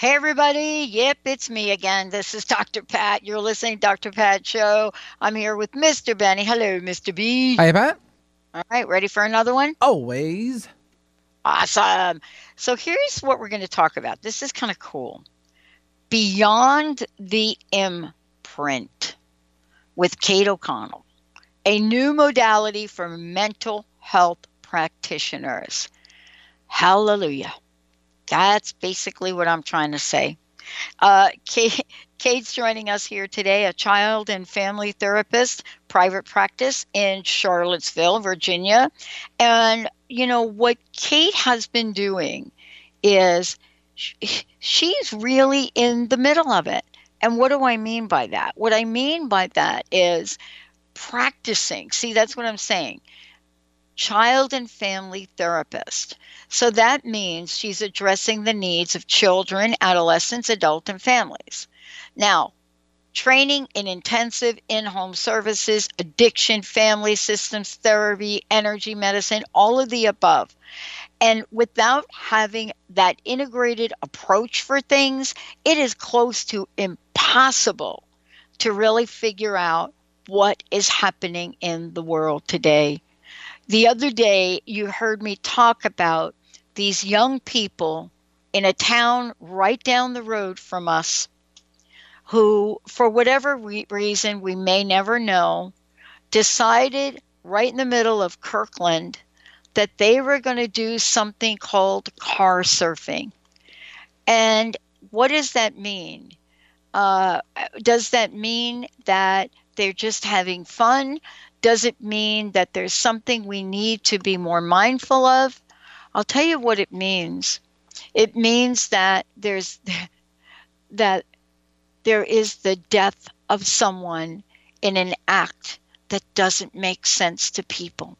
Hey, everybody. Yep, it's me again. This is Dr. Pat. You're listening to Dr. Pat Show. I'm here with Mr. Benny. Hello, Mr. B. Hi, Pat. All right, ready for another one? Always. Awesome. So here's what we're going to talk about. This is kind of cool. Beyond the imprint with Kate O'Connell, a new modality for mental health practitioners. Hallelujah. That's basically what I'm trying to say. Uh, Kate, Kate's joining us here today, a child and family therapist, private practice in Charlottesville, Virginia. And, you know, what Kate has been doing is she's really in the middle of it. And what do I mean by that? What I mean by that is practicing. See, that's what I'm saying child and family therapist. So that means she's addressing the needs of children, adolescents, adult, and families. Now, training in intensive in home services, addiction, family systems therapy, energy medicine, all of the above. And without having that integrated approach for things, it is close to impossible to really figure out what is happening in the world today the other day, you heard me talk about these young people in a town right down the road from us who, for whatever re- reason we may never know, decided right in the middle of Kirkland that they were going to do something called car surfing. And what does that mean? Uh, does that mean that they're just having fun? Does it mean that there's something we need to be more mindful of? I'll tell you what it means. It means that there's that there is the death of someone in an act that doesn't make sense to people.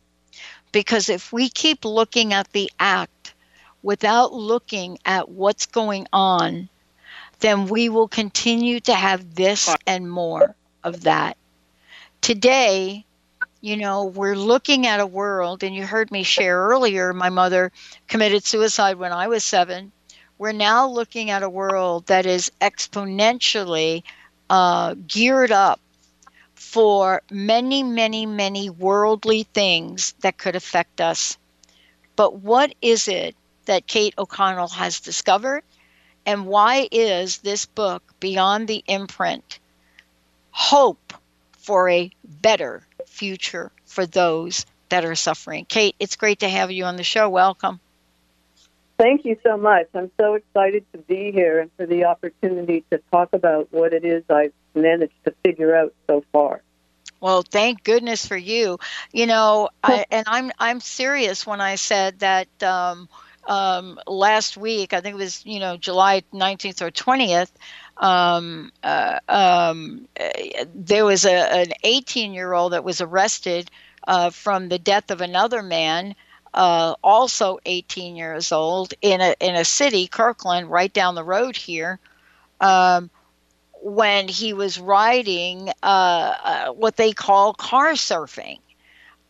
Because if we keep looking at the act without looking at what's going on, then we will continue to have this and more of that. Today, you know, we're looking at a world, and you heard me share earlier, my mother committed suicide when I was seven. We're now looking at a world that is exponentially uh, geared up for many, many, many worldly things that could affect us. But what is it that Kate O'Connell has discovered? And why is this book, Beyond the Imprint, hope for a better future for those that are suffering. Kate, it's great to have you on the show. Welcome. Thank you so much. I'm so excited to be here and for the opportunity to talk about what it is I've managed to figure out so far. Well, thank goodness for you. You know, I, and I'm I'm serious when I said that um, um, last week. I think it was you know July 19th or 20th um, uh, um, there was a, an 18 year old that was arrested uh, from the death of another man, uh, also 18 years old, in a in a city, Kirkland, right down the road here. Um, when he was riding uh, uh, what they call car surfing.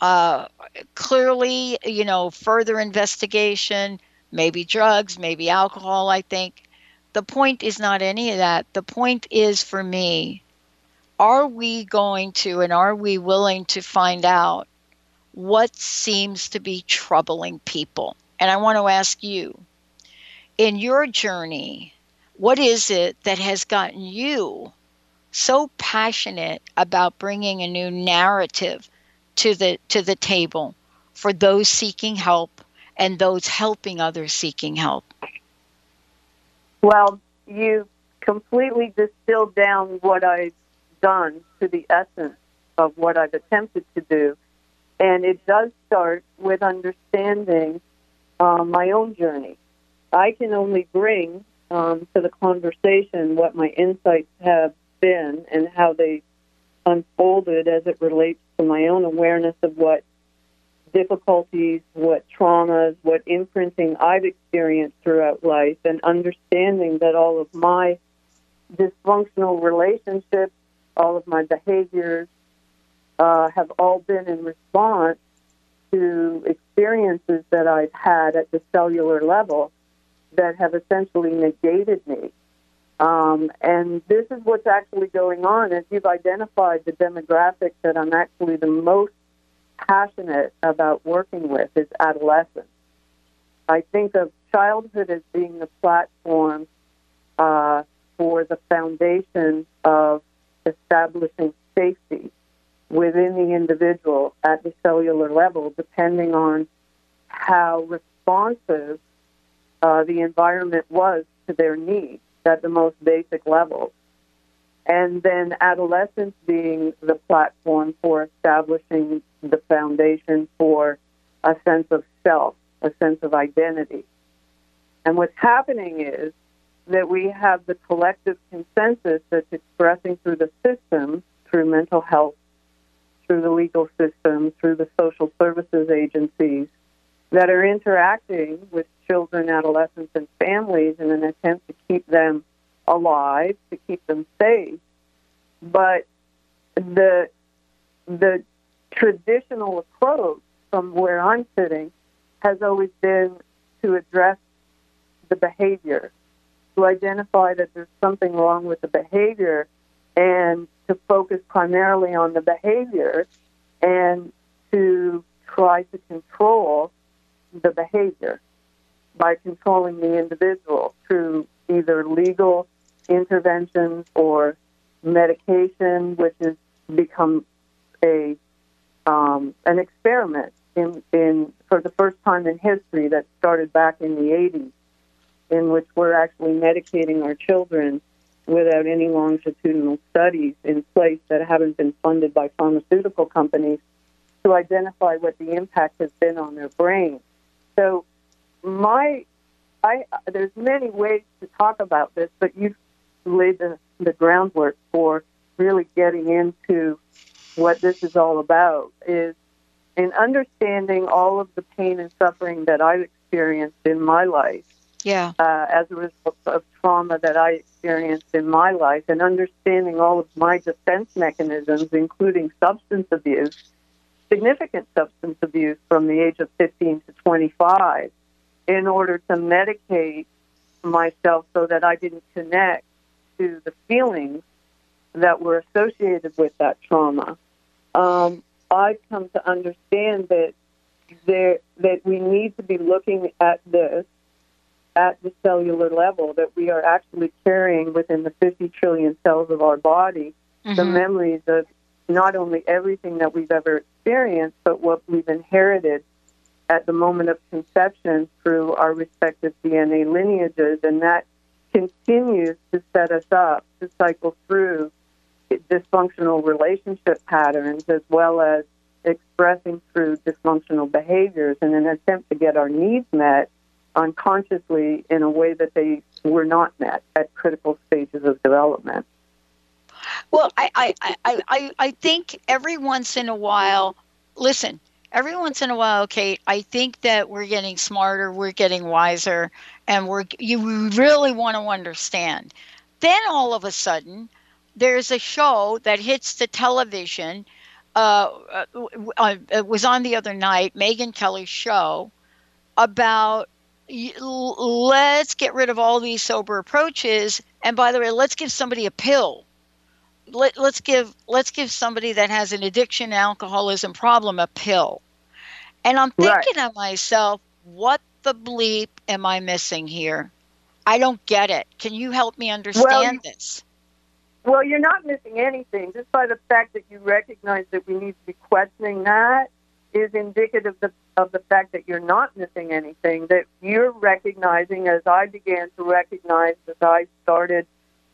Uh, clearly, you know, further investigation, maybe drugs, maybe alcohol, I think the point is not any of that. The point is for me, are we going to and are we willing to find out what seems to be troubling people? And I want to ask you, in your journey, what is it that has gotten you so passionate about bringing a new narrative to the to the table for those seeking help and those helping others seeking help? Well, you completely distilled down what I've done to the essence of what I've attempted to do. And it does start with understanding uh, my own journey. I can only bring um, to the conversation what my insights have been and how they unfolded as it relates my own awareness of what difficulties, what traumas, what imprinting I've experienced throughout life, and understanding that all of my dysfunctional relationships, all of my behaviors, uh, have all been in response to experiences that I've had at the cellular level that have essentially negated me. Um, and this is what's actually going on. As you've identified the demographic that I'm actually the most passionate about working with is adolescents. I think of childhood as being the platform uh, for the foundation of establishing safety within the individual at the cellular level, depending on how responsive uh, the environment was to their needs at the most basic levels. And then adolescence being the platform for establishing the foundation for a sense of self, a sense of identity. And what's happening is that we have the collective consensus that's expressing through the system, through mental health, through the legal system, through the social services agencies, that are interacting with children, adolescents, and families in an attempt to keep them alive, to keep them safe. But the the traditional approach from where I'm sitting has always been to address the behavior, to identify that there's something wrong with the behavior, and to focus primarily on the behavior and to try to control the behavior by controlling the individual through either legal interventions or medication, which has become a um, an experiment in, in for the first time in history that started back in the 80s, in which we're actually medicating our children without any longitudinal studies in place that haven't been funded by pharmaceutical companies to identify what the impact has been on their brain. So, my, I there's many ways to talk about this, but you've laid the, the groundwork for really getting into what this is all about. Is in understanding all of the pain and suffering that I've experienced in my life. Yeah. Uh, as a result of trauma that I experienced in my life, and understanding all of my defense mechanisms, including substance abuse, significant substance abuse from the age of 15 to 25 in order to medicate myself so that I didn't connect to the feelings that were associated with that trauma. Um, I've come to understand that there that we need to be looking at this at the cellular level, that we are actually carrying within the 50 trillion cells of our body mm-hmm. the memories of not only everything that we've ever experienced, but what we've inherited at the moment of conception through our respective DNA lineages. And that continues to set us up to cycle through dysfunctional relationship patterns as well as expressing through dysfunctional behaviors in an attempt to get our needs met unconsciously in a way that they were not met at critical stages of development. Well, I, I, I, I, I think every once in a while, listen, every once in a while, Kate, I think that we're getting smarter, we're getting wiser, and we're you really want to understand. Then all of a sudden, there's a show that hits the television. Uh, uh, uh, it was on the other night, Megyn Kelly's show about let's get rid of all these sober approaches, and by the way, let's give somebody a pill let, let's give let's give somebody that has an addiction alcoholism problem a pill and i'm thinking right. to myself what the bleep am i missing here i don't get it can you help me understand well, this Well, you're not missing anything. Just by the fact that you recognize that we need to be questioning that is indicative of the, of the fact that you're not missing anything, that you're recognizing, as I began to recognize as I started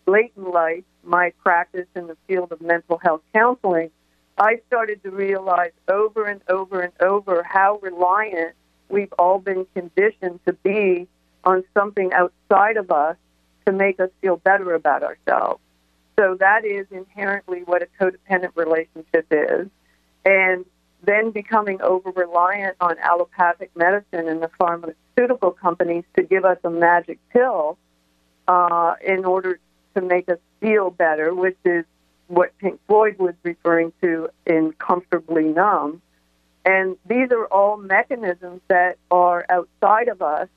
in life my practice in the field of mental health counseling, I started to realize over and over and over how reliant we've all been conditioned to be on something outside of us to make us feel better about ourselves. So that is inherently what a codependent relationship is. And then becoming over reliant on allopathic medicine and the pharmaceutical companies to give us a magic pill uh, in order to make us feel better, which is what Pink Floyd was referring to in comfortably numb. And these are all mechanisms that are outside of us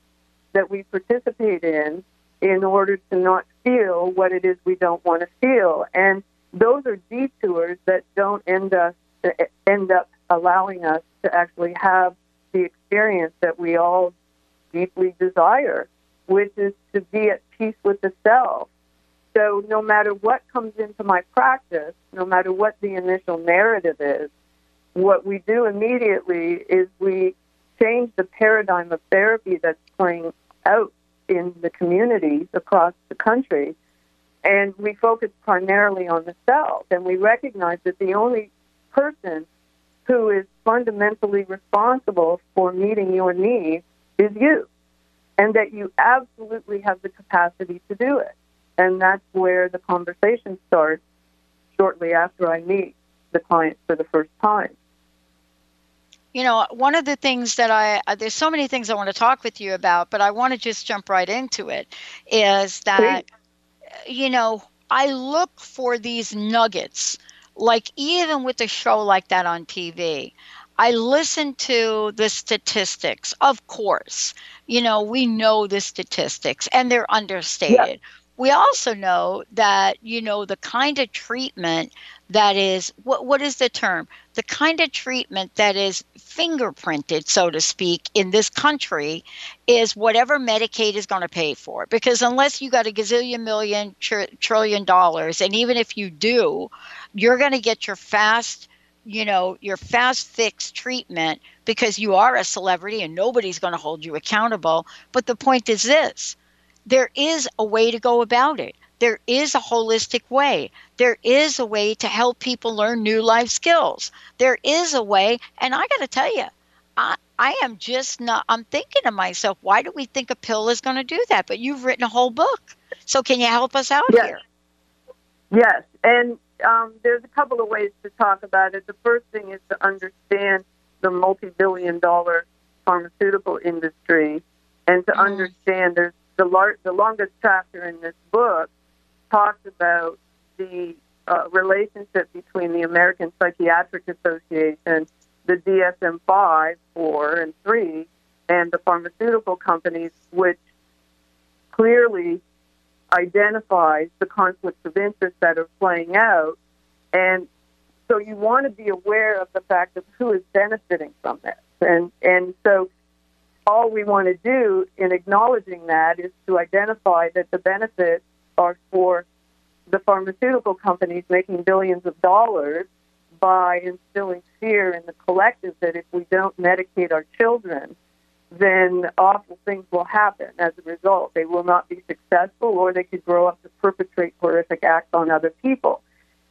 that we participate in in order to not feel what it is we don't want to feel. And those are detours that don't end up end up allowing us to actually have the experience that we all deeply desire, which is to be at peace with the self. So no matter what comes into my practice, no matter what the initial narrative is, what we do immediately is we change the paradigm of therapy that's playing out in the communities across the country. And we focus primarily on the self. And we recognize that the only person who is fundamentally responsible for meeting your needs is you. And that you absolutely have the capacity to do it. And that's where the conversation starts shortly after I meet the client for the first time you know, one of the things that I, uh, there's so many things I want to talk with you about, but I want to just jump right into it is that, Please. you know, I look for these nuggets, like even with a show like that on TV. I listen to the statistics, of course. You know, we know the statistics and they're understated. We also know that, you know, the kind of treatment that is what what is the term? The kind of treatment that is fingerprinted so to speak in this country is whatever medicaid is going to pay for. Because unless you got a gazillion million tr- trillion dollars and even if you do you're going to get your fast you know your fast fix treatment because you are a celebrity and nobody's going to hold you accountable. But the point is this there is a way to go about it there is a holistic way. There is a way to help people learn new life skills. There is a way, and I got to tell you, I, I am just not, I'm thinking to myself, why do we think a pill is going to do that? But you've written a whole book. So can you help us out yes. here? Yes. And um, there's a couple of ways to talk about it. The first thing is to understand the multi billion dollar pharmaceutical industry and to mm. understand there's the, lar- the longest chapter in this book talks about the uh, relationship between the American Psychiatric Association, the DSM 5, 4, and 3, and the pharmaceutical companies, which clearly identifies the conflicts of interest that are playing out. And so you want to be aware of the fact of who is benefiting from this. And, and so all we want to do in acknowledging that is to identify that the benefits are for the pharmaceutical companies making billions of dollars by instilling fear in the collective that if we don't medicate our children, then awful things will happen as a result. They will not be successful or they could grow up to perpetrate horrific acts on other people.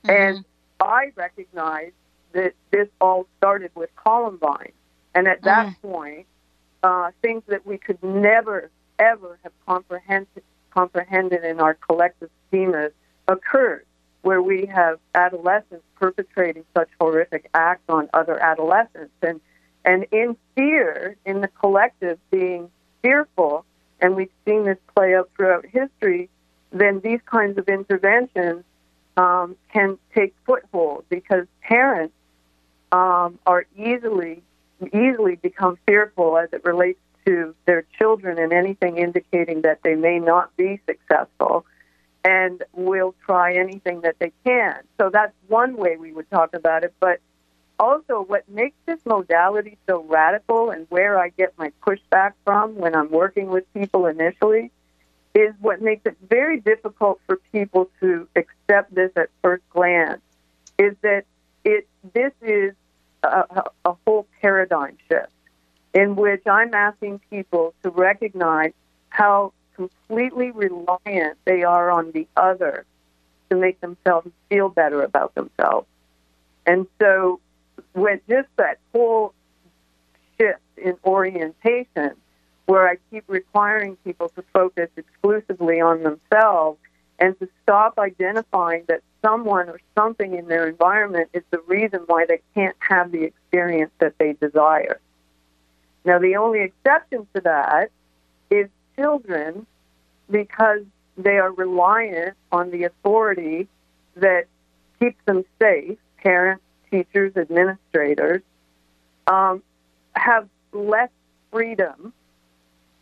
Mm-hmm. And I recognize that this all started with Columbine. And at that mm-hmm. point, uh, things that we could never, ever have comprehended, comprehended in our collective schemas occurred where we have adolescents perpetrating such horrific acts on other adolescents. And and in fear in the collective being fearful and we've seen this play out throughout history then these kinds of interventions um, can take foothold because parents um, are easily easily become fearful as it relates to their children and anything indicating that they may not be successful and will try anything that they can. So that's one way we would talk about it. But also, what makes this modality so radical and where I get my pushback from when I'm working with people initially is what makes it very difficult for people to accept this at first glance is that it this is a, a whole paradigm shift in which I'm asking people to recognize how completely reliant they are on the other to make themselves feel better about themselves. And so, with just that whole shift in orientation, where I keep requiring people to focus exclusively on themselves and to stop identifying that someone or something in their environment is the reason why they can't have the experience that they desire. Now, the only exception to that is children because they are reliant on the authority that keeps them safe, parents, teachers, administrators, um, have less freedom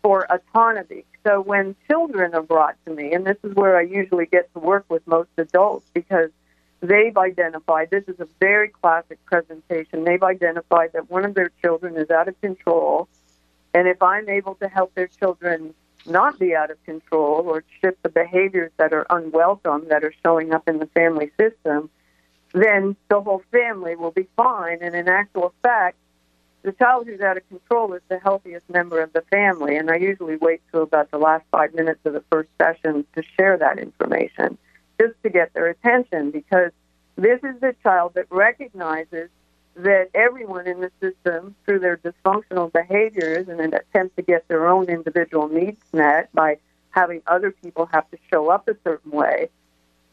for autonomy. So when children are brought to me, and this is where I usually get to work with most adults because they've identified this is a very classic presentation. They've identified that one of their children is out of control. And if I'm able to help their children not be out of control or shift the behaviors that are unwelcome that are showing up in the family system, then the whole family will be fine. And in actual fact, the child who's out of control is the healthiest member of the family. And I usually wait till about the last five minutes of the first session to share that information just to get their attention because this is the child that recognizes that everyone in the system, through their dysfunctional behaviors and an attempt to get their own individual needs met by having other people have to show up a certain way,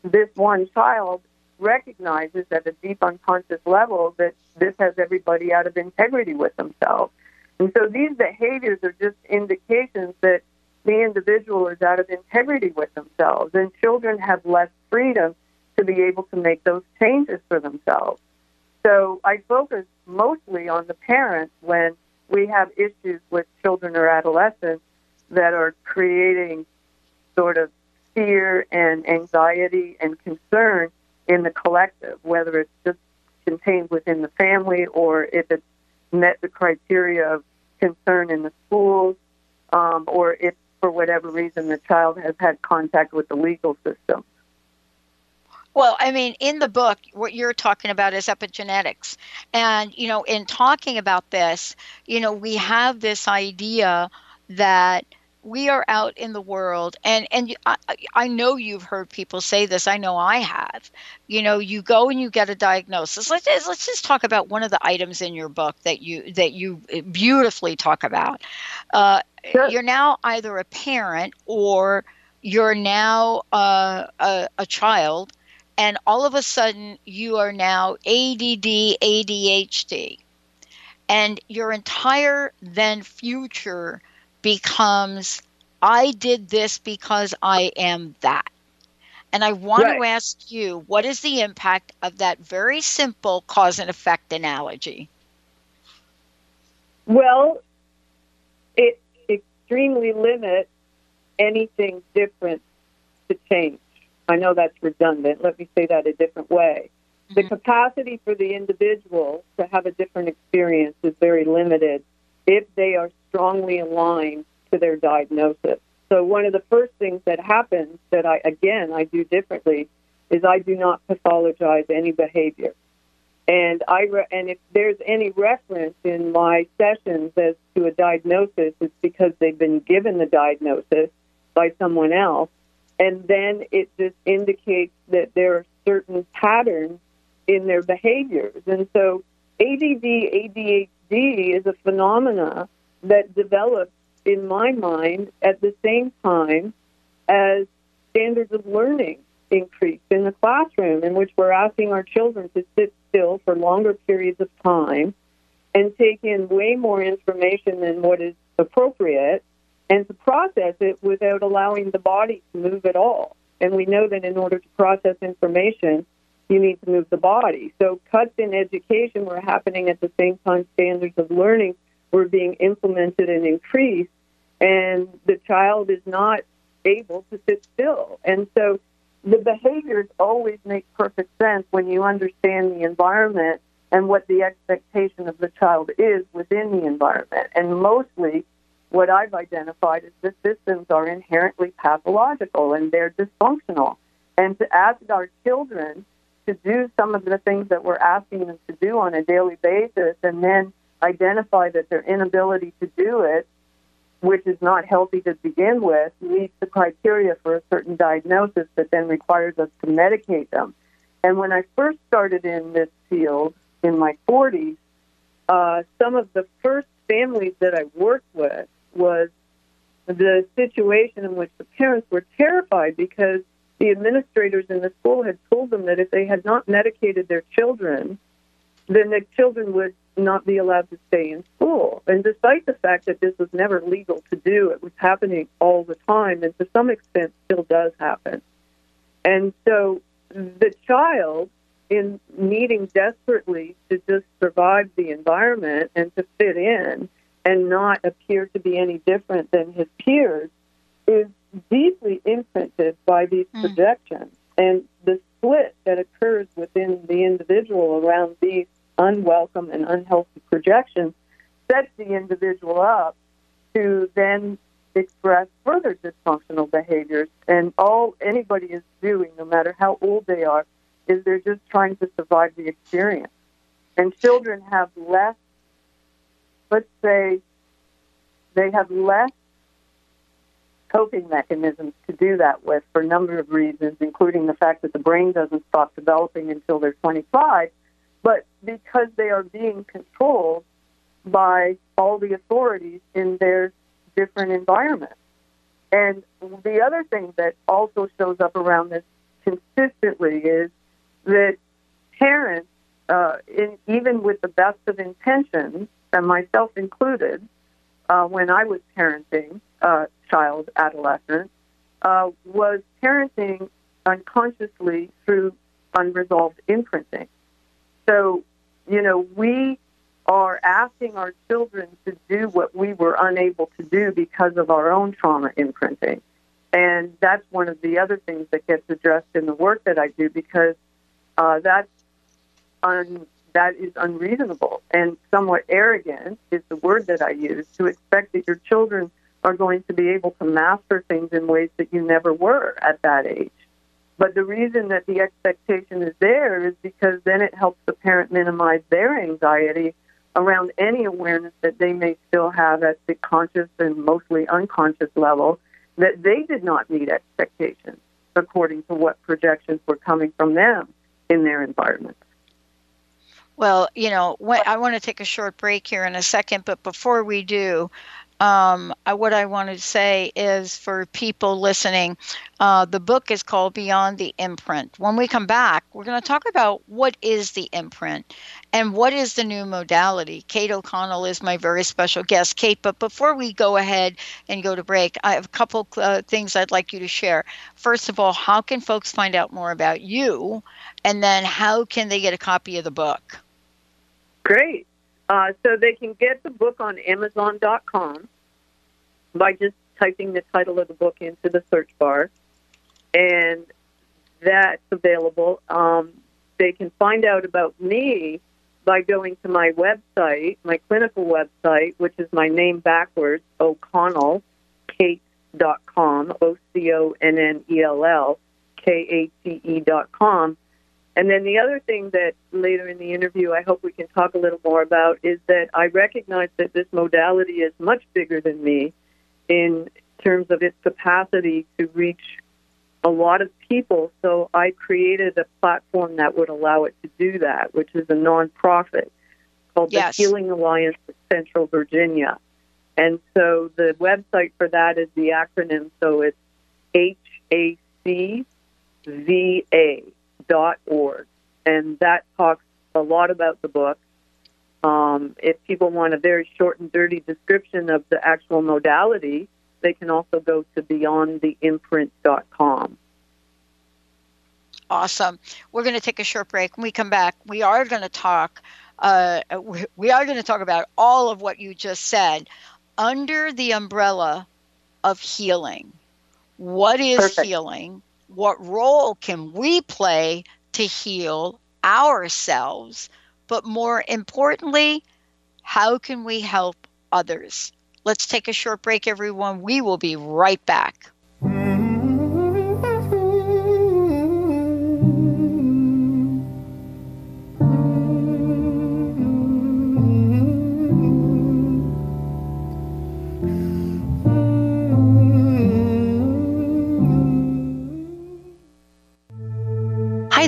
this one child recognizes at a deep unconscious level that this has everybody out of integrity with themselves. And so these behaviors are just indications that the individual is out of integrity with themselves, and children have less freedom to be able to make those changes for themselves. So I focus mostly on the parents when we have issues with children or adolescents that are creating sort of fear and anxiety and concern in the collective, whether it's just contained within the family or if it's met the criteria of concern in the schools, um, or if for whatever reason the child has had contact with the legal system. Well, I mean, in the book, what you're talking about is epigenetics. And, you know, in talking about this, you know, we have this idea that we are out in the world. And and I, I know you've heard people say this. I know i have. You know you go and you get a diagnosis. Let's just, let's just talk about one of the items in your book that you that you beautifully talk about. Uh, sure. you're now either a parent or you're now uh, a, a child and all of a sudden you are now add adhd and your entire then future becomes I did this because I am that. And I want right. to ask you, what is the impact of that very simple cause and effect analogy? Well, it extremely limits anything different to change. I know that's redundant. Let me say that a different way. Mm-hmm. The capacity for the individual to have a different experience is very limited if they are strongly aligned to their diagnosis. So one of the first things that happens that I again I do differently is I do not pathologize any behavior. And I re- and if there's any reference in my sessions as to a diagnosis, it's because they've been given the diagnosis by someone else, and then it just indicates that there are certain patterns in their behaviors. And so ADD, ADHD is a phenomena that develops in my mind at the same time as standards of learning increase in the classroom, in which we're asking our children to sit still for longer periods of time and take in way more information than what is appropriate and to process it without allowing the body to move at all. And we know that in order to process information, you need to move the body. So cuts in education were happening at the same time standards of learning were being implemented and increased, and the child is not able to sit still. And so the behaviors always make perfect sense when you understand the environment and what the expectation of the child is within the environment. And mostly, what I've identified is the systems are inherently pathological and they're dysfunctional. And to ask our children to do some of the things that we're asking them to do on a daily basis and then identify that their inability to do it, which is not healthy to begin with, meets the criteria for a certain diagnosis that then requires us to medicate them. And when I first started in this field in my 40s, uh, some of the first families that I worked with was the situation in which the parents were terrified because the administrators in the school had told them that if they had not medicated their children, then the children would not be allowed to stay in school. And despite the fact that this was never legal to do, it was happening all the time, and to some extent still does happen. And so the child, in needing desperately to just survive the environment and to fit in and not appear to be any different than his peers, is deeply imprinted by these mm. projections. And the split that occurs within the individual around these unwelcome and unhealthy projections sets the individual up to then express further dysfunctional behaviors. And all anybody is doing, no matter how old they are, is they're just trying to survive the experience. And children have less, let's say, they have less coping mechanisms to do that with for a number of reasons, including the fact that the brain doesn't stop developing until they're 25, but because they are being controlled by all the authorities in their different environments. And the other thing that also shows up around this consistently is that parents, uh, in, even with the best of intentions, and myself included, uh, when I was parenting, uh, child, adolescent, uh, was parenting unconsciously through unresolved imprinting. So, you know, we are asking our children to do what we were unable to do because of our own trauma imprinting. And that's one of the other things that gets addressed in the work that I do because uh, that's un- that is unreasonable and somewhat arrogant is the word that I use to expect that your children are going to be able to master things in ways that you never were at that age. But the reason that the expectation is there is because then it helps the parent minimize their anxiety around any awareness that they may still have at the conscious and mostly unconscious level that they did not meet expectations according to what projections were coming from them in their environment. Well, you know, I want to take a short break here in a second, but before we do, um, I, what I want to say is for people listening, uh, the book is called Beyond the Imprint. When we come back, we're going to talk about what is the imprint and what is the new modality. Kate O'Connell is my very special guest, Kate. But before we go ahead and go to break, I have a couple uh, things I'd like you to share. First of all, how can folks find out more about you? And then how can they get a copy of the book? Great. Uh, so they can get the book on Amazon.com by just typing the title of the book into the search bar, and that's available. Um, they can find out about me by going to my website, my clinical website, which is my name backwards, O'Connell, Kate.com, O C O N N E L L, K A T E dot com. And then the other thing that later in the interview I hope we can talk a little more about is that I recognize that this modality is much bigger than me in terms of its capacity to reach a lot of people. So I created a platform that would allow it to do that, which is a nonprofit called yes. the Healing Alliance of Central Virginia. And so the website for that is the acronym, so it's HACVA dot org, and that talks a lot about the book. Um, if people want a very short and dirty description of the actual modality, they can also go to beyondtheimprint.com. Awesome. We're going to take a short break. When we come back, we are going to talk. Uh, we are going to talk about all of what you just said under the umbrella of healing. What is Perfect. healing? What role can we play to heal ourselves? But more importantly, how can we help others Let's take a short break, everyone. We will be right back.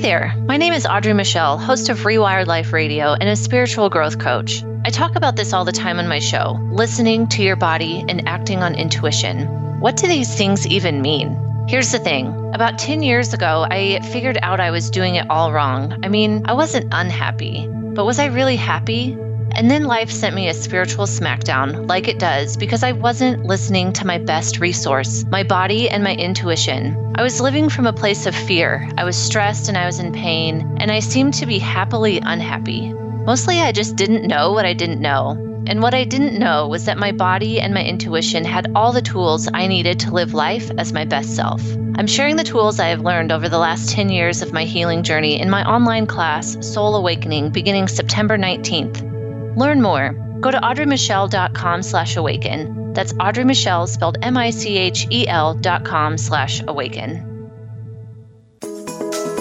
There. My name is Audrey Michelle, host of Rewired Life Radio and a spiritual growth coach. I talk about this all the time on my show listening to your body and acting on intuition. What do these things even mean? Here's the thing about 10 years ago, I figured out I was doing it all wrong. I mean, I wasn't unhappy, but was I really happy? And then life sent me a spiritual smackdown, like it does, because I wasn't listening to my best resource, my body and my intuition. I was living from a place of fear. I was stressed and I was in pain, and I seemed to be happily unhappy. Mostly, I just didn't know what I didn't know. And what I didn't know was that my body and my intuition had all the tools I needed to live life as my best self. I'm sharing the tools I have learned over the last 10 years of my healing journey in my online class, Soul Awakening, beginning September 19th. Learn more. Go to audreymichelle.com slash awaken. That's Audrey Michelle spelled M-I-C-H-E-L dot com slash awaken.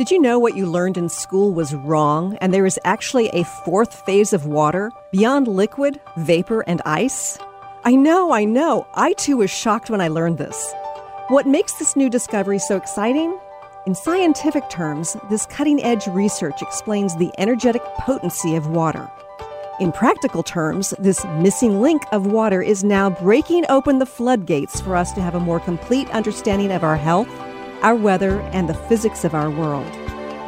Did you know what you learned in school was wrong and there is actually a fourth phase of water beyond liquid, vapor, and ice? I know, I know. I too was shocked when I learned this. What makes this new discovery so exciting? In scientific terms, this cutting edge research explains the energetic potency of water. In practical terms, this missing link of water is now breaking open the floodgates for us to have a more complete understanding of our health our weather, and the physics of our world.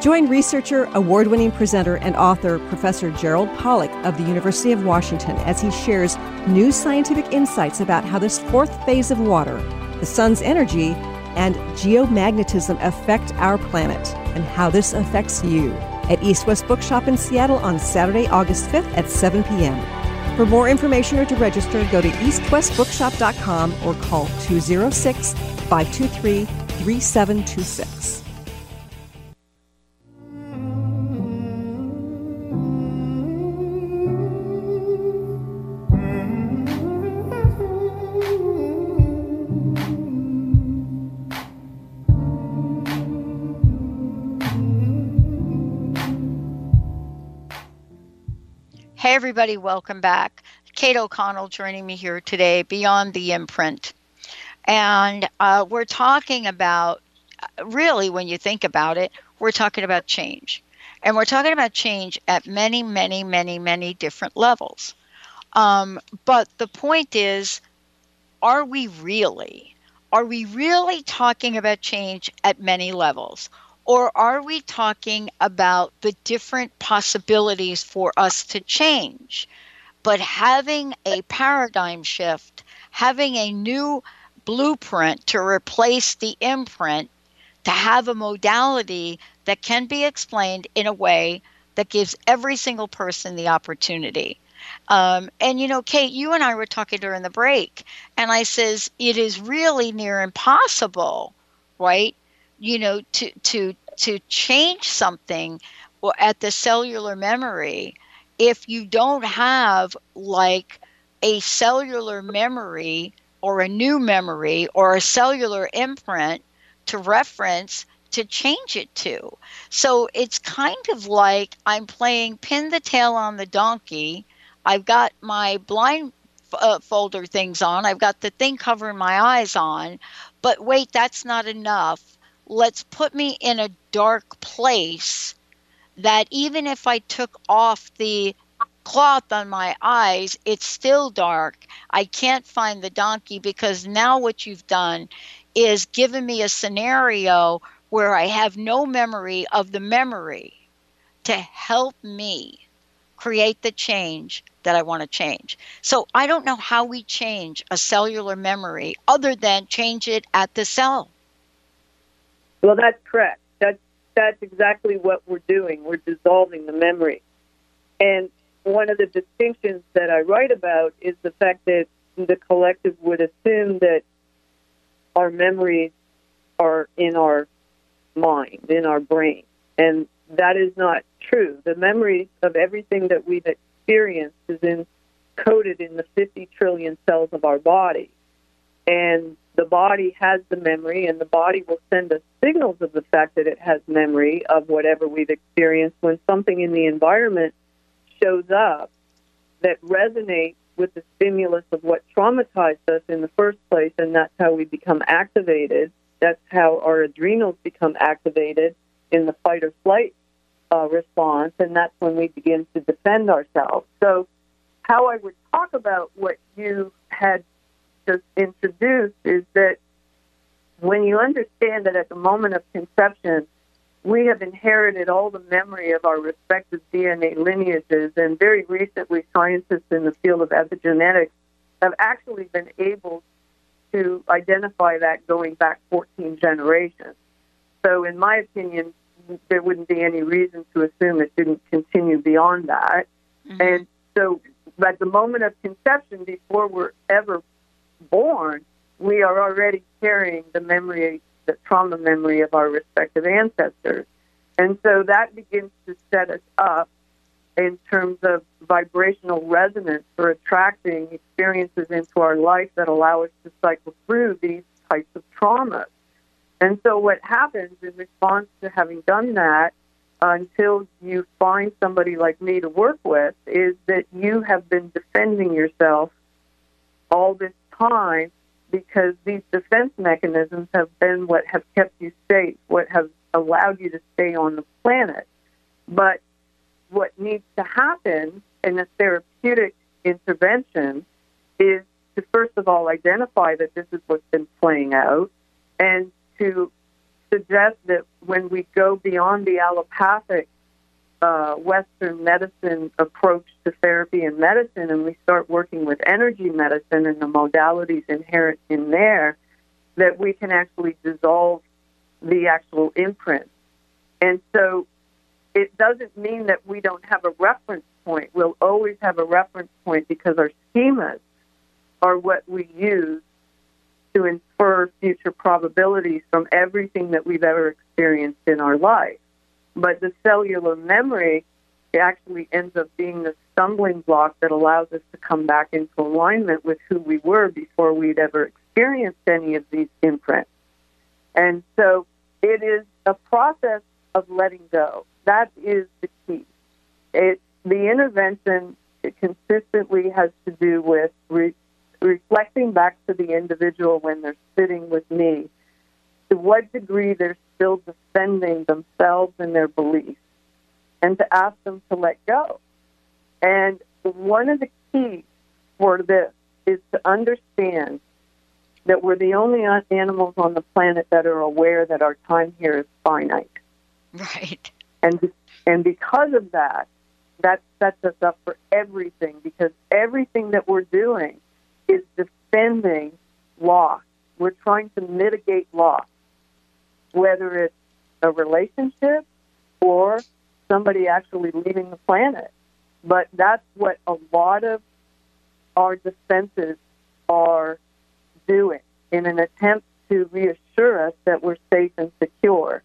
Join researcher, award winning presenter, and author Professor Gerald Pollack of the University of Washington as he shares new scientific insights about how this fourth phase of water, the sun's energy, and geomagnetism affect our planet and how this affects you at East West Bookshop in Seattle on Saturday, August 5th at 7 p.m. For more information or to register, go to eastwestbookshop.com or call 206 523 3726. Hey, everybody, welcome back. Kate O'Connell joining me here today, Beyond the Imprint. And uh, we're talking about, really, when you think about it, we're talking about change. And we're talking about change at many, many, many, many different levels. Um, but the point is, are we really? Are we really talking about change at many levels? Or are we talking about the different possibilities for us to change? But having a paradigm shift, having a new blueprint to replace the imprint to have a modality that can be explained in a way that gives every single person the opportunity. Um, and you know, Kate, you and I were talking during the break, and I says it is really near impossible, right? You know, to to to change something at the cellular memory if you don't have like a cellular memory or a new memory or a cellular imprint to reference to change it to. So it's kind of like I'm playing pin the tail on the donkey. I've got my uh, folder things on. I've got the thing covering my eyes on. But wait, that's not enough. Let's put me in a dark place that even if I took off the cloth on my eyes, it's still dark. I can't find the donkey because now what you've done is given me a scenario where I have no memory of the memory to help me create the change that I want to change. So I don't know how we change a cellular memory other than change it at the cell. Well, that's correct. That's that's exactly what we're doing. We're dissolving the memory. And one of the distinctions that I write about is the fact that the collective would assume that our memories are in our mind, in our brain. And that is not true. The memories of everything that we've experienced is encoded in the 50 trillion cells of our body. And the body has the memory, and the body will send us signals of the fact that it has memory of whatever we've experienced when something in the environment shows up that resonates with the stimulus of what traumatized us in the first place, and that's how we become activated. That's how our adrenals become activated in the fight or flight uh, response, and that's when we begin to defend ourselves. So, how I would talk about what you had just introduced is that when you understand that at the moment of conception, we have inherited all the memory of our respective DNA lineages, and very recently, scientists in the field of epigenetics have actually been able to identify that going back 14 generations. So, in my opinion, there wouldn't be any reason to assume it didn't continue beyond that. Mm-hmm. And so, at the moment of conception, before we're ever born, we are already carrying the memory the trauma memory of our respective ancestors. And so that begins to set us up in terms of vibrational resonance for attracting experiences into our life that allow us to cycle through these types of traumas. And so what happens in response to having done that, until you find somebody like me to work with, is that you have been defending yourself all this time because these defense mechanisms have been what have kept you safe, what have allowed you to stay on the planet. But what needs to happen in a therapeutic intervention is to first of all identify that this is what's been playing out and to suggest that when we go beyond the allopathic uh, Western medicine approach to therapy and medicine, and we start working with energy medicine and the modalities inherent in there, that we can actually dissolve the actual imprint. And so it doesn't mean that we don't have a reference point. We'll always have a reference point because our schemas are what we use to infer future probabilities from everything that we've ever experienced in our life. But the cellular memory actually ends up being the stumbling block that allows us to come back into alignment with who we were before we'd ever experienced any of these imprints. And so it is a process of letting go. That is the key. It, the intervention it consistently has to do with re- reflecting back to the individual when they're sitting with me to what degree they're still defending themselves and their beliefs, and to ask them to let go. And one of the keys for this is to understand that we're the only animals on the planet that are aware that our time here is finite. Right. And and because of that, that sets us up for everything because everything that we're doing is defending loss. We're trying to mitigate loss whether it's a relationship or somebody actually leaving the planet. But that's what a lot of our defenses are doing in an attempt to reassure us that we're safe and secure.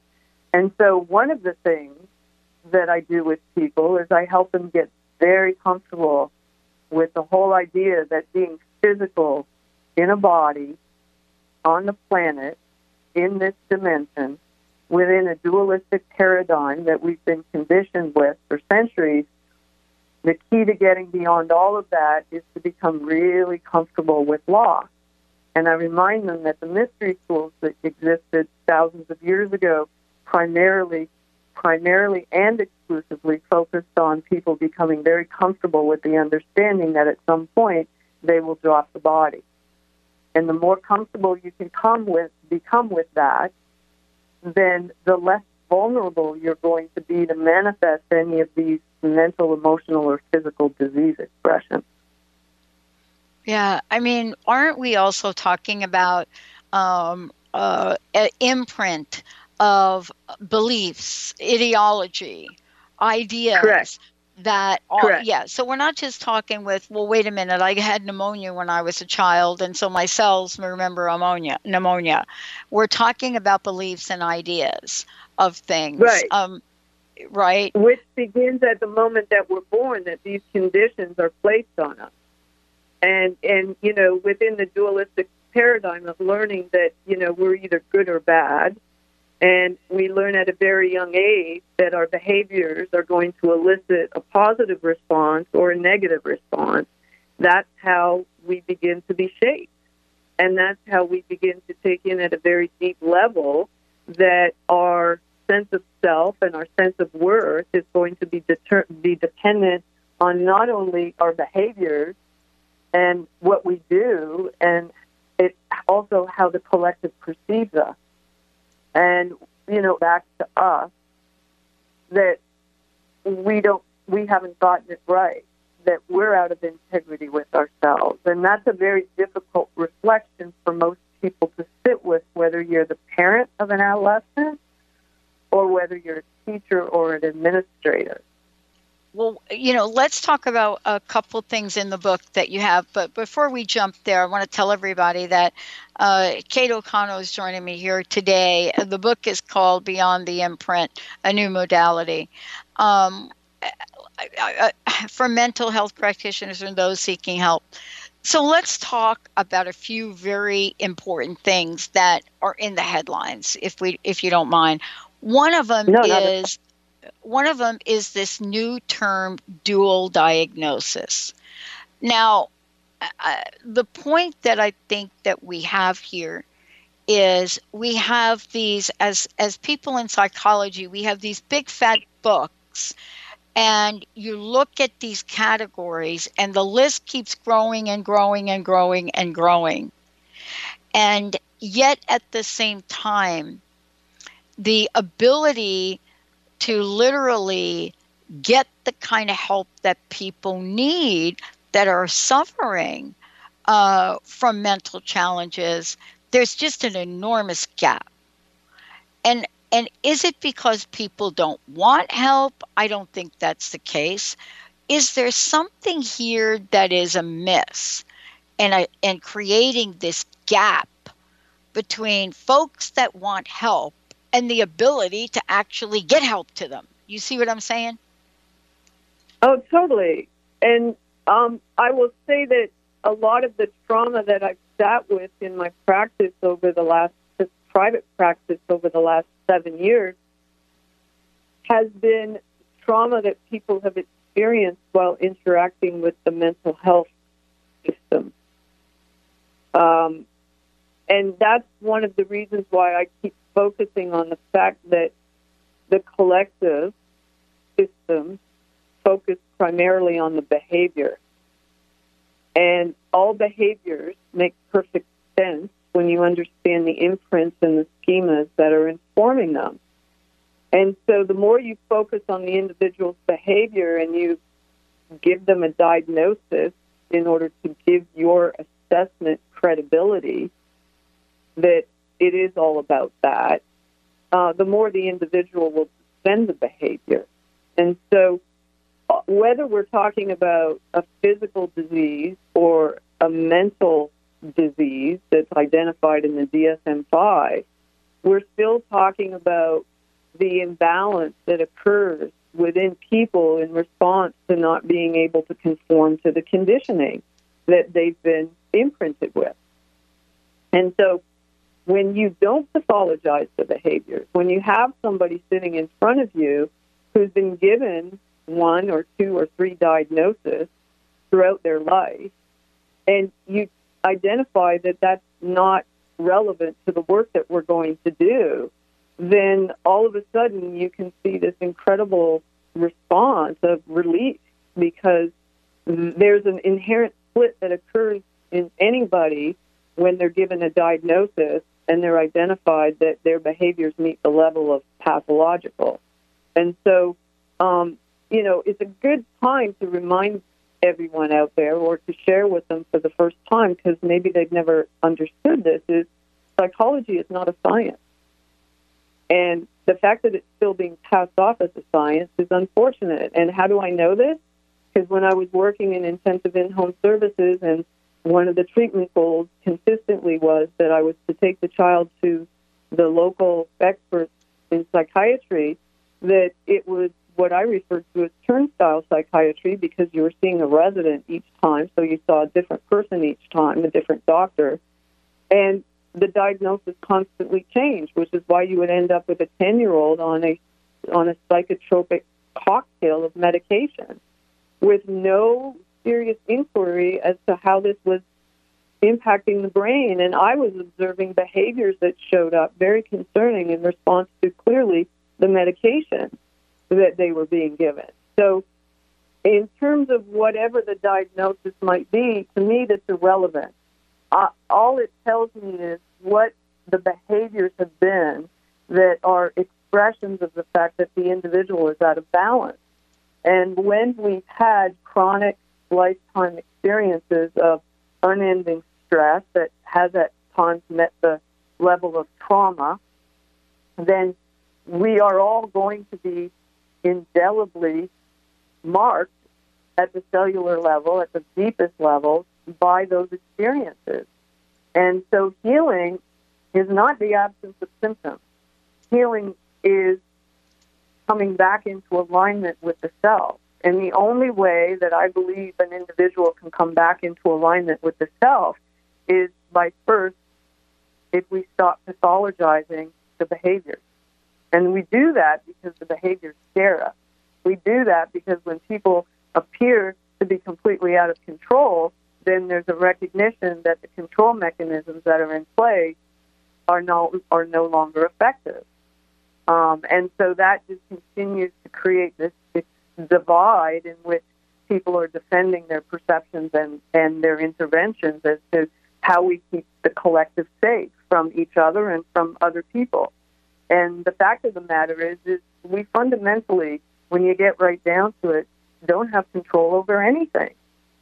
And so, one of the things that I do with people is I help them get very comfortable with the whole idea that being physical in a body on the planet in this dimension within a dualistic paradigm that we've been conditioned with for centuries the key to getting beyond all of that is to become really comfortable with law. And I remind them that the mystery schools that existed thousands of years ago primarily primarily and exclusively focused on people becoming very comfortable with the understanding that at some point they will drop the body. And the more comfortable you can come with become with that, then the less vulnerable you're going to be to manifest any of these mental, emotional, or physical disease expressions. Yeah, I mean, aren't we also talking about um, uh, an imprint of beliefs, ideology, ideas? Correct. That are, yeah, so we're not just talking with, well, wait a minute, I had pneumonia when I was a child, and so my cells remember pneumonia. Pneumonia. We're talking about beliefs and ideas of things. Right. Um, right. Which begins at the moment that we're born, that these conditions are placed on us. And, and you know, within the dualistic paradigm of learning that, you know, we're either good or bad, and we learn at a very young age that our behaviors are going to elicit a positive response or a negative response. That's how we begin to be shaped. And that's how we begin to take in at a very deep level that our sense of self and our sense of worth is going to be, deter- be dependent on not only our behaviors and what we do, and it also how the collective perceives us and you know back to us that we don't we haven't gotten it right that we're out of integrity with ourselves. And that's a very difficult reflection for most people to sit with whether you're the parent of an adolescent or whether you're a teacher or an administrator well, you know, let's talk about a couple things in the book that you have. But before we jump there, I want to tell everybody that uh, Kate O'Connell is joining me here today. The book is called Beyond the Imprint A New Modality. Um, for mental health practitioners and those seeking help. So let's talk about a few very important things that are in the headlines, if we, if you don't mind. One of them No, is one of them is this new term dual diagnosis. Now, uh, the point that I think that we have here is we have these as as people in psychology, we have these big fat books and you look at these categories and the list keeps growing and growing and growing and growing. And yet at the same time the ability to literally get the kind of help that people need that are suffering uh, from mental challenges, there's just an enormous gap. And and is it because people don't want help? I don't think that's the case. Is there something here that is amiss and uh, and creating this gap between folks that want help and the ability to actually get help to them. You see what I'm saying? Oh, totally. And um, I will say that a lot of the trauma that I've sat with in my practice over the last private practice over the last seven years has been trauma that people have experienced while interacting with the mental health system. Um, and that's one of the reasons why I keep focusing on the fact that the collective systems focus primarily on the behavior. And all behaviors make perfect sense when you understand the imprints and the schemas that are informing them. And so the more you focus on the individual's behavior and you give them a diagnosis in order to give your assessment credibility, that it is all about that, uh, the more the individual will suspend the behavior. And so, uh, whether we're talking about a physical disease or a mental disease that's identified in the DSM 5, we're still talking about the imbalance that occurs within people in response to not being able to conform to the conditioning that they've been imprinted with. And so when you don't pathologize the behaviors, when you have somebody sitting in front of you who's been given one or two or three diagnoses throughout their life, and you identify that that's not relevant to the work that we're going to do, then all of a sudden you can see this incredible response of relief because there's an inherent split that occurs in anybody when they're given a diagnosis and they're identified that their behaviors meet the level of pathological. And so, um, you know, it's a good time to remind everyone out there or to share with them for the first time because maybe they've never understood this is psychology is not a science. And the fact that it's still being passed off as a science is unfortunate. And how do I know this? Because when I was working in intensive in home services, and one of the treatment goals consistently was that I was to take the child to the local experts in psychiatry, that it was what I referred to as turnstile psychiatry because you were seeing a resident each time, so you saw a different person each time, a different doctor. And the diagnosis constantly changed, which is why you would end up with a 10 year old on a, on a psychotropic cocktail of medication with no serious inquiry as to how this was impacting the brain. And I was observing behaviors that showed up very concerning in response to clearly the medication that they were being given. So, in terms of whatever the diagnosis might be, to me, that's irrelevant. Uh, all it tells me is what the behaviors have been that are expressions of the fact that the individual is out of balance. And when we've had chronic lifetime experiences of unending stress that has at times met the level of trauma, then we are all going to be indelibly marked at the cellular level, at the deepest level, by those experiences. And so healing is not the absence of symptoms. Healing is coming back into alignment with the self. And the only way that I believe an individual can come back into alignment with the self is by first, if we stop pathologizing the behaviors. And we do that because the behaviors scare us. We do that because when people appear to be completely out of control, then there's a recognition that the control mechanisms that are in play are no are no longer effective. Um, and so that just continues to create this, this divide in which people are defending their perceptions and, and their interventions as to how we keep the collective safe from each other and from other people. And the fact of the matter is, is we fundamentally, when you get right down to it, don't have control over anything.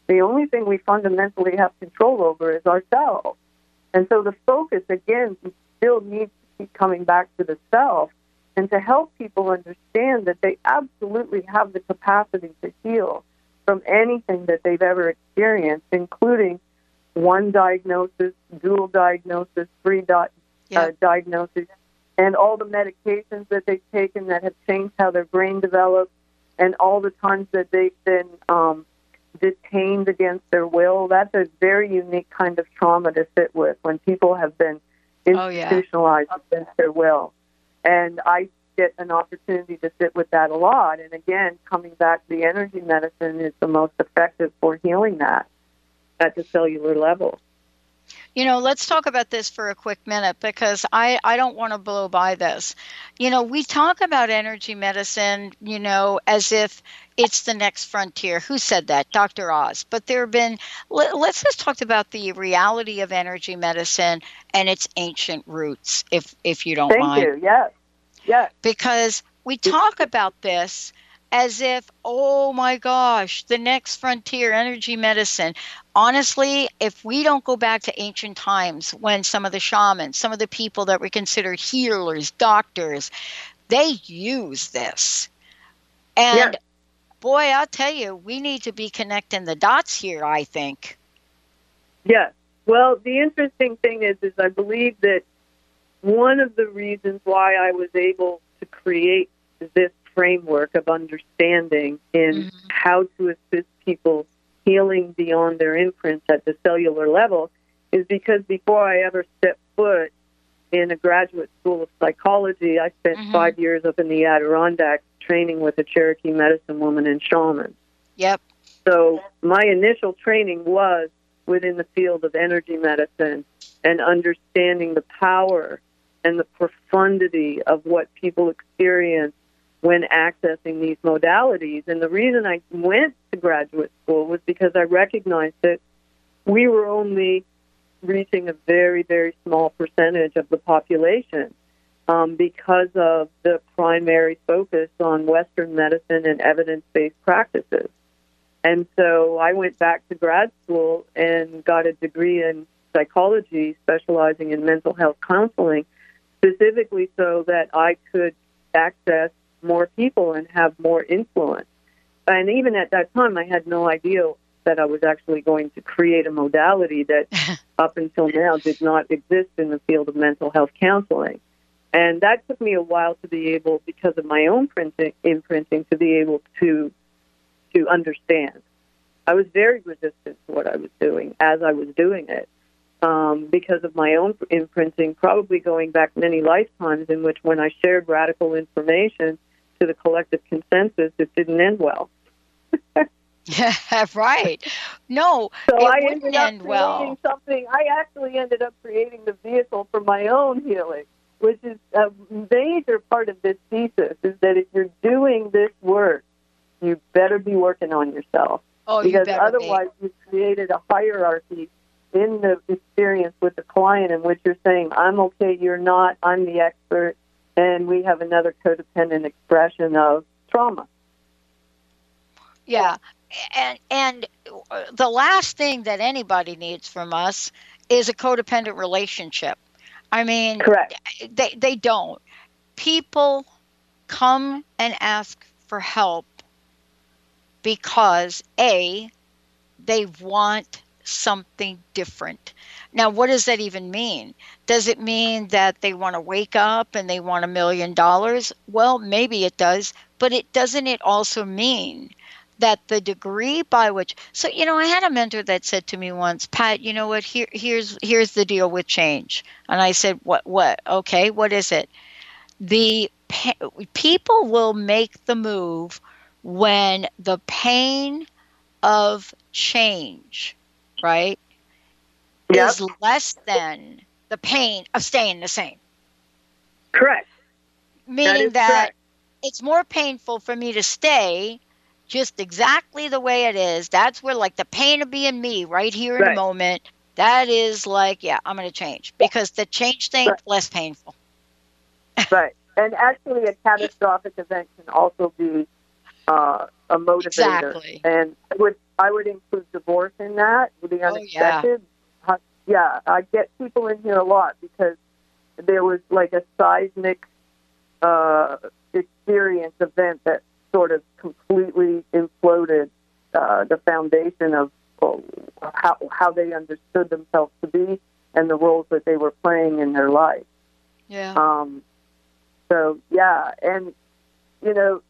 The only thing we fundamentally have control over is ourselves. And so the focus, again, still needs to keep coming back to the self and to help people understand that they absolutely have the capacity to heal from anything that they've ever experienced, including one diagnosis, dual diagnosis, three di- uh, diagnoses, and all the medications that they've taken that have changed how their brain develops, and all the times that they've been um, detained against their will. That's a very unique kind of trauma to sit with when people have been institutionalized oh, yeah. against their will. And I get an opportunity to sit with that a lot. And again, coming back to the energy medicine is the most effective for healing that at the cellular level. You know, let's talk about this for a quick minute because I, I don't want to blow by this. You know, we talk about energy medicine, you know, as if it's the next frontier. Who said that? Dr. Oz. But there have been, let, us just talk about the reality of energy medicine and its ancient roots, if, if you don't Thank mind. Thank you, yes. Yes. Because we talk about this as if, oh my gosh, the next frontier, energy medicine. Honestly, if we don't go back to ancient times when some of the shamans, some of the people that were considered healers, doctors, they use this. And yeah. boy, I'll tell you, we need to be connecting the dots here, I think. Yes. Well, the interesting thing is, is I believe that one of the reasons why I was able to create this framework of understanding in mm-hmm. how to assist people healing beyond their imprints at the cellular level is because before I ever stepped foot in a graduate school of psychology, I spent mm-hmm. five years up in the Adirondacks training with a Cherokee medicine woman and shaman. Yep. So my initial training was within the field of energy medicine and understanding the power and the profundity of what people experience when accessing these modalities. And the reason I went to graduate school was because I recognized that we were only reaching a very, very small percentage of the population um, because of the primary focus on Western medicine and evidence based practices. And so I went back to grad school and got a degree in psychology, specializing in mental health counseling, specifically so that I could access more people and have more influence. And even at that time, I had no idea that I was actually going to create a modality that up until now did not exist in the field of mental health counseling. And that took me a while to be able, because of my own printing, imprinting, to be able to to understand. I was very resistant to what I was doing as I was doing it, um, because of my own imprinting. Probably going back many lifetimes, in which when I shared radical information to the collective consensus, it didn't end well. Yeah, right. No, so it I wouldn't ended up end creating well. something. I actually ended up creating the vehicle for my own healing, which is a major part of this thesis. Is that if you're doing this work, you better be working on yourself Oh, because better otherwise you've created a hierarchy in the experience with the client in which you're saying, "I'm okay, you're not. I'm the expert," and we have another codependent expression of trauma. Yeah, and and the last thing that anybody needs from us is a codependent relationship. I mean, Correct. they they don't. People come and ask for help because a they want something different. Now, what does that even mean? Does it mean that they want to wake up and they want a million dollars? Well, maybe it does, but it doesn't it also mean that the degree by which so you know i had a mentor that said to me once pat you know what here here's here's the deal with change and i said what what okay what is it the people will make the move when the pain of change right Yep. is less than the pain of staying the same Correct. meaning is that correct. it's more painful for me to stay just exactly the way it is. That's where like the pain of being me right here in Right. the moment. That is like, yeah, I'm going to change because the change thing Right. less painful. Right. And actually, a catastrophic event can also be uh, a motivator. Exactly. And would I would include divorce in that, the Oh, yeah. unexpected. Yeah, I get people in here a lot because there was like a seismic uh, experience event that sort of completely imploded uh, the foundation of uh, how how they understood themselves to be and the roles that they were playing in their life. Yeah. Um, so yeah, and you know,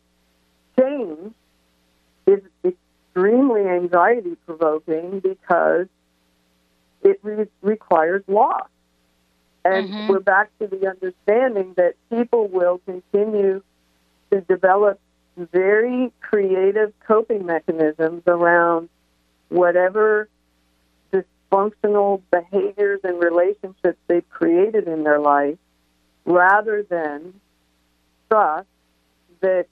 change is extremely anxiety provoking because it re- requires loss. And Mhm. we're back to the understanding that people will continue to develop very creative coping mechanisms around whatever dysfunctional behaviors and relationships they've created in their life rather than trust that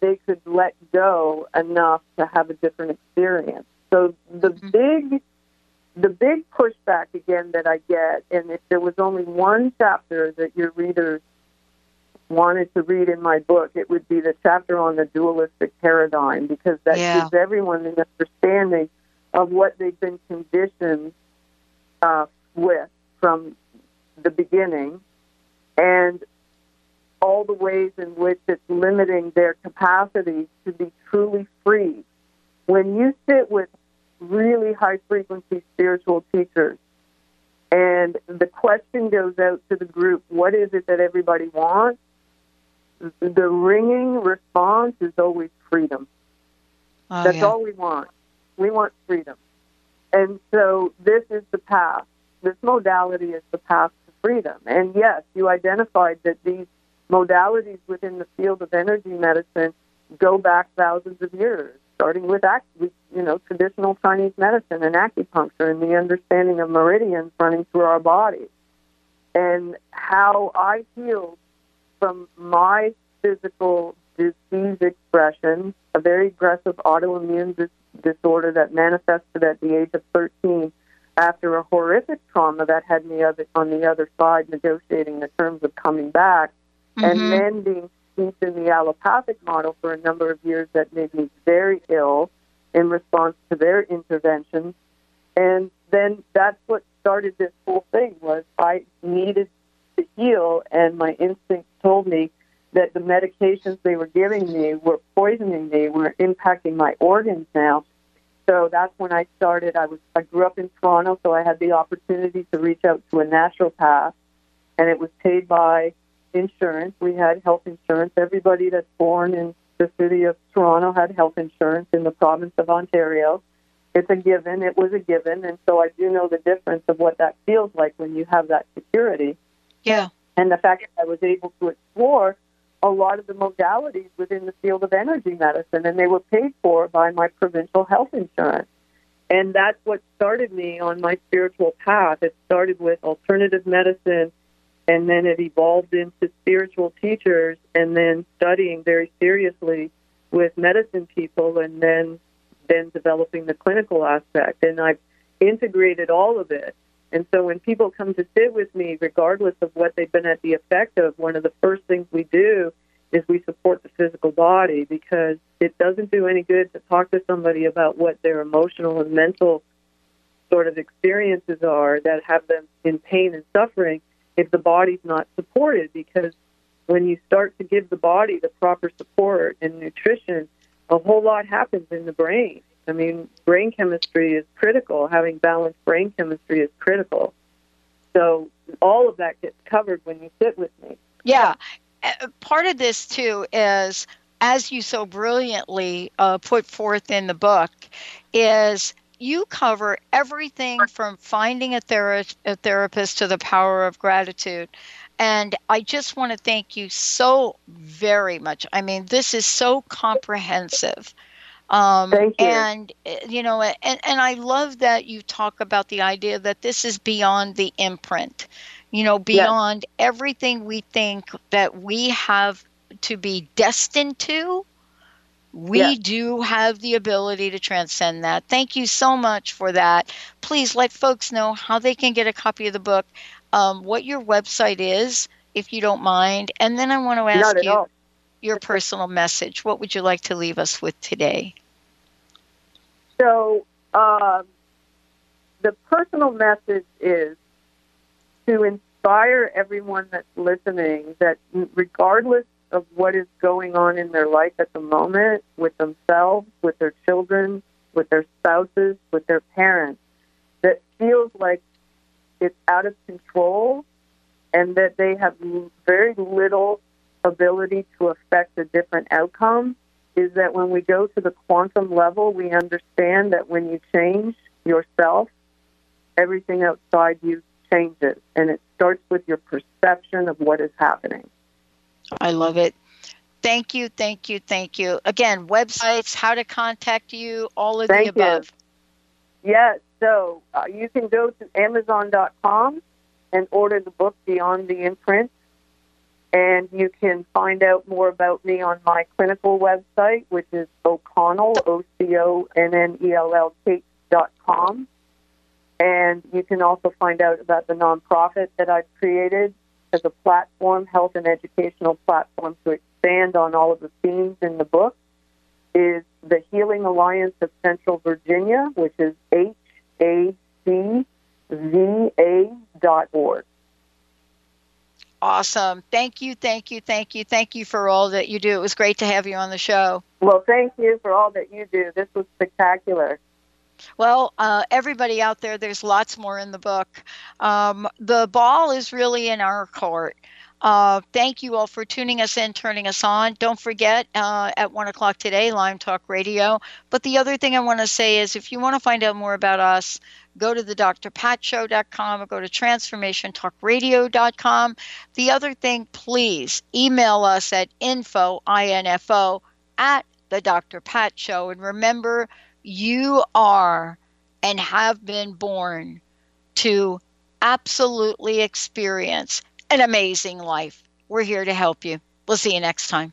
they could let go enough to have a different experience. So the Mhm. big the big pushback again that I get, and if there was only one chapter that your readers wanted to read in my book, it would be the chapter on the dualistic paradigm because that Yeah. gives everyone an understanding of what they've been conditioned uh, with from the beginning and all the ways in which it's limiting their capacity to be truly free. When you sit with really high frequency spiritual teachers and the question goes out to the group, what is it that everybody wants? The ringing response is always freedom. Oh, That's yeah. all we want. We want freedom. And so this is the path. This modality is the path to freedom. And yes, you identified that these modalities within the field of energy medicine go back thousands of years, starting with, you know, traditional Chinese medicine and acupuncture and the understanding of meridians running through our body. And how I healed from my physical disease expression, a very aggressive autoimmune dis- disorder that manifested at the age of 13 after a horrific trauma that had me on the other side negotiating the terms of coming back, mm-hmm. and then being steeped in the allopathic model for a number of years that made me very ill in response to their interventions. And then that's what started this whole thing was I needed to heal, and my instinct told me that the medications they were giving me were poisoning me, were impacting my organs now. So that's when I started. I was I grew up in Toronto, so I had the opportunity to reach out to a naturopath, and it was paid by insurance. We had health insurance. Everybody that's born in the city of Toronto had health insurance in the province of Ontario. It's a given. It was a given, and so I do know the difference of what that feels like when you have that security. Yeah. And the fact that I was able to explore a lot of the modalities within the field of energy medicine, and they were paid for by my provincial health insurance. And that's what started me on my spiritual path. It started with alternative medicine, and then it evolved into spiritual teachers, and then studying very seriously with medicine people, and then then developing the clinical aspect. And I've integrated all of it and so when people come to sit with me, regardless of what they've been at the effect of, one of the first things we do is we support the physical body because it doesn't do any good to talk to somebody about what their emotional and mental sort of experiences are that have them in pain and suffering if the body's not supported because when you start to give the body the proper support and nutrition, a whole lot happens in the brain. I mean, brain chemistry is critical. Having balanced brain chemistry is critical. So all of that gets covered when you sit with me. Yeah. Uh, part of this, too, is as you so brilliantly uh, put forth in the book, is you cover everything from finding a, thera- a therapist to the power of gratitude. And I just want to thank you so very much. I mean, this is so comprehensive. Um, Thank you. And eh, you know, and and I love that you talk about the idea that this is beyond the imprint. You know, beyond yes. everything we think that we have to be destined to. We yes. do have the ability to transcend that. Thank you so much for that. Please let folks know how they can get a copy of the book, um, what your website is, if you don't mind. And then I want to ask you all your personal message. What would you like to leave us with today? So, um, the personal message is to inspire everyone that's listening that regardless of what is going on in their life at the moment with themselves, with their children, with their spouses, with their parents, that feels like it's out of control and that they have very little ability to affect a different outcome is that when we go to the quantum level, we understand that when you change yourself, everything outside you changes. And it starts with your perception of what is happening. I love it. Thank you, thank you, thank you. Again, websites, how to contact you, all of thank the above. You. Yes, so uh, you can go to Amazon.com and order the book Beyond the Imprint. And you can find out more about me on my clinical website, which is O'Connell, O C O N N E L L dot com. And you can also find out about the nonprofit that I've created as a platform, health and educational platform to expand on all of the themes in the book, is the Healing Alliance of Central Virginia, which is H A C V A dot org. Awesome. Thank you, thank you, thank you, thank you for all that you do. It was great to have you on the show. Well, thank you for all that you do. This was spectacular. Well, uh, everybody out there, there's lots more in the book. Um, the ball is really in our court. Uh, thank you all for tuning us in, turning us on. Don't forget uh, at 1 o'clock today, Lime Talk Radio. But the other thing I want to say is if you want to find out more about us, go to the drpatshow.com or go to transformationtalkradio.com. The other thing, please email us at info, I-N-F-O, at the Dr. Pat Show. And remember, you are and have been born to absolutely experience an amazing life. We're here to help you. We'll see you next time.